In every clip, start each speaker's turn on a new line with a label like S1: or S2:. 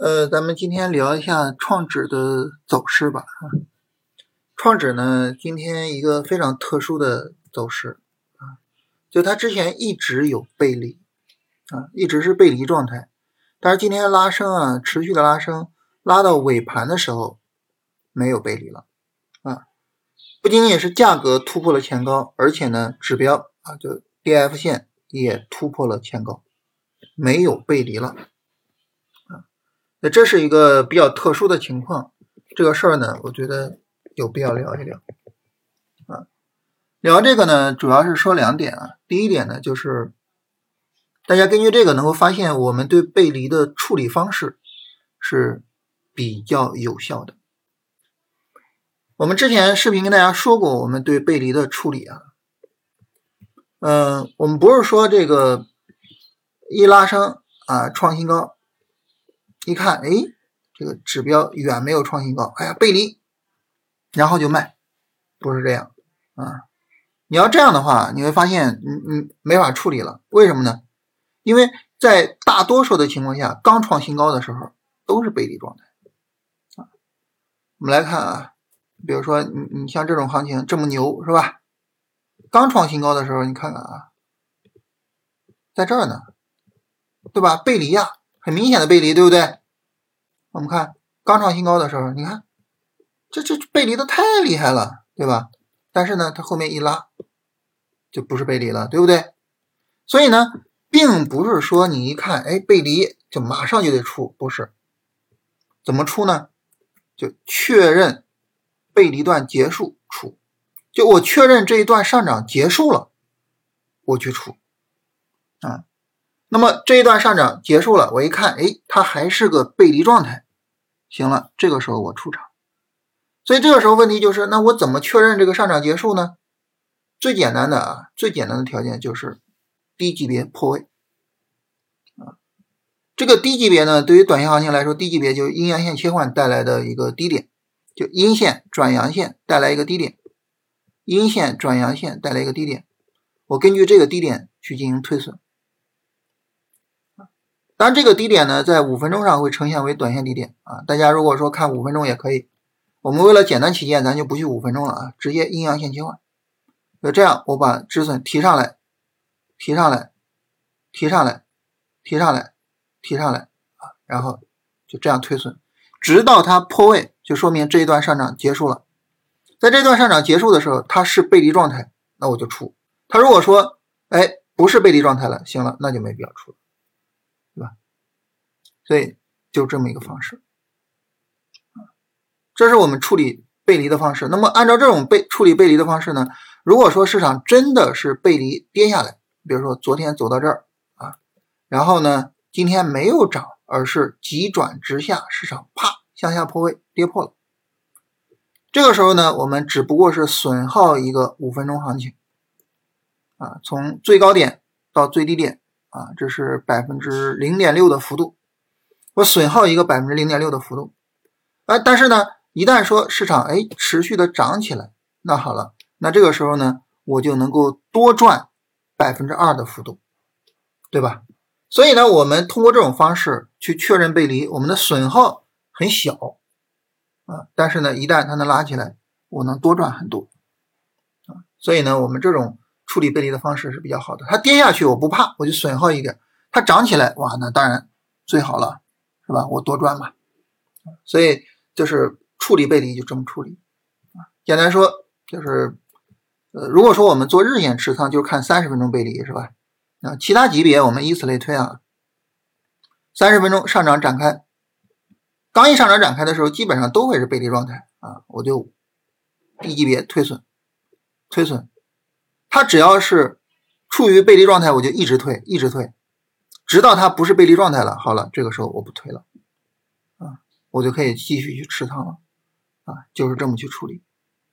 S1: 呃，咱们今天聊一下创指的走势吧。啊，创指呢，今天一个非常特殊的走势啊，就它之前一直有背离啊，一直是背离状态，但是今天拉升啊，持续的拉升，拉到尾盘的时候没有背离了啊，不仅仅是价格突破了前高，而且呢，指标啊，就 D F 线也突破了前高，没有背离了。那这是一个比较特殊的情况，这个事儿呢，我觉得有必要聊一聊啊。聊这个呢，主要是说两点啊。第一点呢，就是大家根据这个能够发现，我们对背离的处理方式是比较有效的。我们之前视频跟大家说过，我们对背离的处理啊，嗯，我们不是说这个一拉升啊创新高。一看，哎，这个指标远没有创新高，哎呀，背离，然后就卖，不是这样啊！你要这样的话，你会发现，你你没法处理了。为什么呢？因为在大多数的情况下，刚创新高的时候都是背离状态啊。我们来看啊，比如说你你像这种行情这么牛是吧？刚创新高的时候，你看看啊，在这儿呢，对吧？背离呀。很明显的背离，对不对？我们看刚创新高的时候，你看这这背离的太厉害了，对吧？但是呢，它后面一拉就不是背离了，对不对？所以呢，并不是说你一看，哎，背离就马上就得出，不是？怎么出呢？就确认背离段结束出，就我确认这一段上涨结束了，我去出啊。那么这一段上涨结束了，我一看，哎，它还是个背离状态。行了，这个时候我出场。所以这个时候问题就是，那我怎么确认这个上涨结束呢？最简单的啊，最简单的条件就是低级别破位啊。这个低级别呢，对于短线行情来说，低级别就是阴阳线切换带来的一个低点，就阴线转阳线带来一个低点，阴线转阳线带来一个低点，我根据这个低点去进行推损。当，这个低点呢，在五分钟上会呈现为短线低点啊。大家如果说看五分钟也可以，我们为了简单起见，咱就不去五分钟了啊，直接阴阳线切换。就这样，我把止损提上来，提上来，提上来，提上来，提上来啊，然后就这样推损，直到它破位，就说明这一段上涨结束了。在这段上涨结束的时候，它是背离状态，那我就出。它如果说，哎，不是背离状态了，行了，那就没必要出了。所以就这么一个方式，这是我们处理背离的方式。那么按照这种背处理背离的方式呢，如果说市场真的是背离跌下来，比如说昨天走到这儿啊，然后呢今天没有涨，而是急转直下，市场啪向下破位跌破了，这个时候呢，我们只不过是损耗一个五分钟行情啊，从最高点到最低点啊，这是百分之零点六的幅度。我损耗一个百分之零点六的幅度，哎，但是呢，一旦说市场哎持续的涨起来，那好了，那这个时候呢，我就能够多赚百分之二的幅度，对吧？所以呢，我们通过这种方式去确认背离，我们的损耗很小啊，但是呢，一旦它能拉起来，我能多赚很多啊。所以呢，我们这种处理背离的方式是比较好的。它跌下去我不怕，我就损耗一点；它涨起来，哇，那当然最好了。是吧？我多赚嘛，所以就是处理背离就这么处理。简单说就是，呃，如果说我们做日线持仓，就看三十分钟背离是吧？啊，其他级别我们以此类推啊。三十分钟上涨展开，刚一上涨展开的时候，基本上都会是背离状态啊，我就低级别推损，推损。它只要是处于背离状态，我就一直退，一直退。直到它不是背离状态了，好了，这个时候我不推了，啊，我就可以继续去持仓了，啊，就是这么去处理，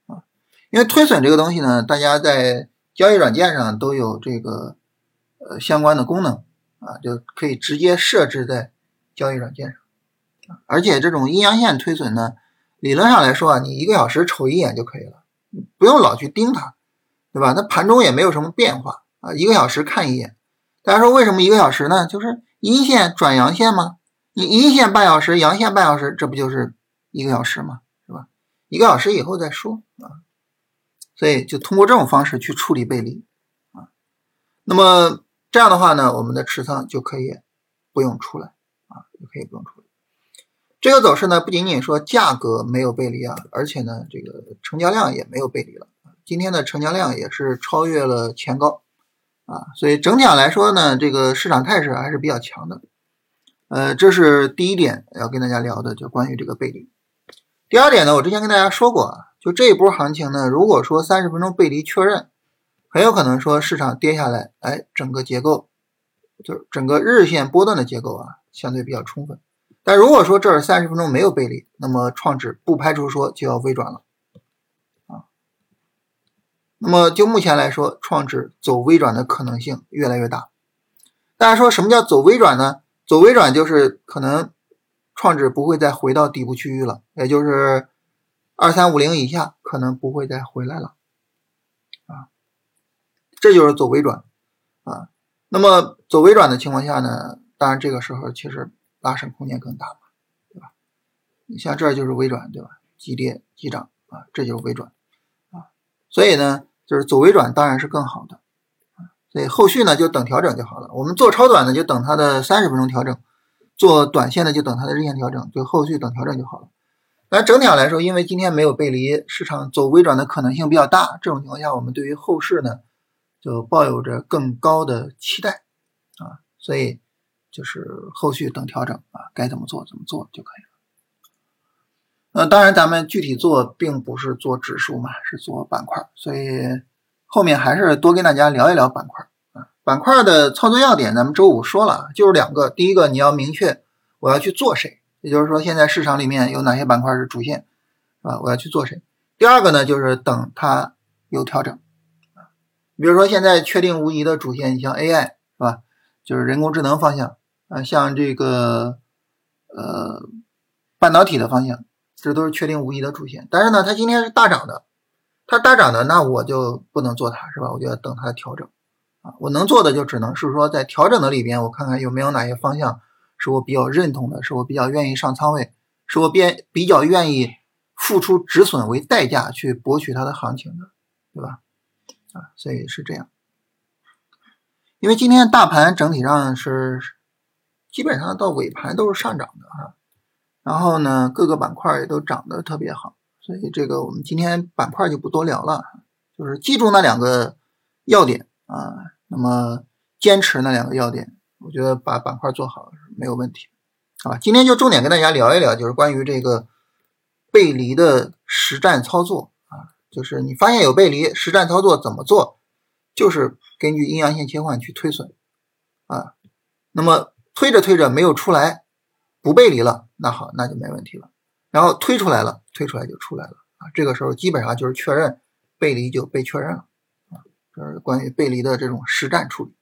S1: 啊，因为推损这个东西呢，大家在交易软件上都有这个呃相关的功能，啊，就可以直接设置在交易软件上，而且这种阴阳线推损呢，理论上来说啊，你一个小时瞅一眼就可以了，不用老去盯它，对吧？它盘中也没有什么变化啊，一个小时看一眼。大家说为什么一个小时呢？就是阴线转阳线吗？你阴线半小时，阳线半小时，这不就是一个小时吗？是吧？一个小时以后再说啊。所以就通过这种方式去处理背离啊。那么这样的话呢，我们的持仓就可以不用出来啊，就可以不用出来。这个走势呢，不仅仅说价格没有背离啊，而且呢，这个成交量也没有背离了。今天的成交量也是超越了前高啊，所以整体上来说呢，这个市场态势还是比较强的。呃，这是第一点要跟大家聊的，就关于这个背离。第二点呢，我之前跟大家说过啊，就这一波行情呢，如果说三十分钟背离确认，很有可能说市场跌下来，哎，整个结构就是整个日线波段的结构啊，相对比较充分。但如果说这儿三十分钟没有背离，那么创指不排除说就要微转了。那么就目前来说，创指走微转的可能性越来越大。大家说什么叫走微转呢？走微转就是可能创指不会再回到底部区域了，也就是二三五零以下可能不会再回来了啊。这就是走微转啊。那么走微转的情况下呢，当然这个时候其实。拉升空间更大嘛，对吧？你像这就是微转，对吧？急跌急涨啊，这就是微转。所以呢，就是走微转当然是更好的。所以后续呢就等调整就好了。我们做超短的就等它的三十分钟调整，做短线的就等它的日线调整，就后续等调整就好了。但整体上来说，因为今天没有背离，市场走微转的可能性比较大。这种情况下，我们对于后市呢就抱有着更高的期待啊。所以。就是后续等调整啊，该怎么做怎么做就可以了。那当然，咱们具体做并不是做指数嘛，是做板块，所以后面还是多跟大家聊一聊板块啊。板块的操作要点，咱们周五说了，就是两个。第一个，你要明确我要去做谁，也就是说现在市场里面有哪些板块是主线，啊，我要去做谁。第二个呢，就是等它有调整啊，比如说现在确定无疑的主线，你像 AI 是吧，就是人工智能方向。啊，像这个呃半导体的方向，这都是确定无疑的主线。但是呢，它今天是大涨的，它大涨的，那我就不能做它，是吧？我就要等它的调整啊。我能做的就只能是说，在调整的里边，我看看有没有哪些方向是我比较认同的，是我比较愿意上仓位，是我变比较愿意付出止损为代价去博取它的行情的，对吧？啊，所以是这样。因为今天大盘整体上是。基本上到尾盘都是上涨的啊，然后呢，各个板块也都涨得特别好，所以这个我们今天板块就不多聊了，就是记住那两个要点啊，那么坚持那两个要点，我觉得把板块做好是没有问题啊。今天就重点跟大家聊一聊，就是关于这个背离的实战操作啊，就是你发现有背离，实战操作怎么做？就是根据阴阳线切换去推损啊，那么。推着推着没有出来，不背离了，那好，那就没问题了。然后推出来了，推出来就出来了啊。这个时候基本上就是确认背离就被确认了啊。这是关于背离的这种实战处理。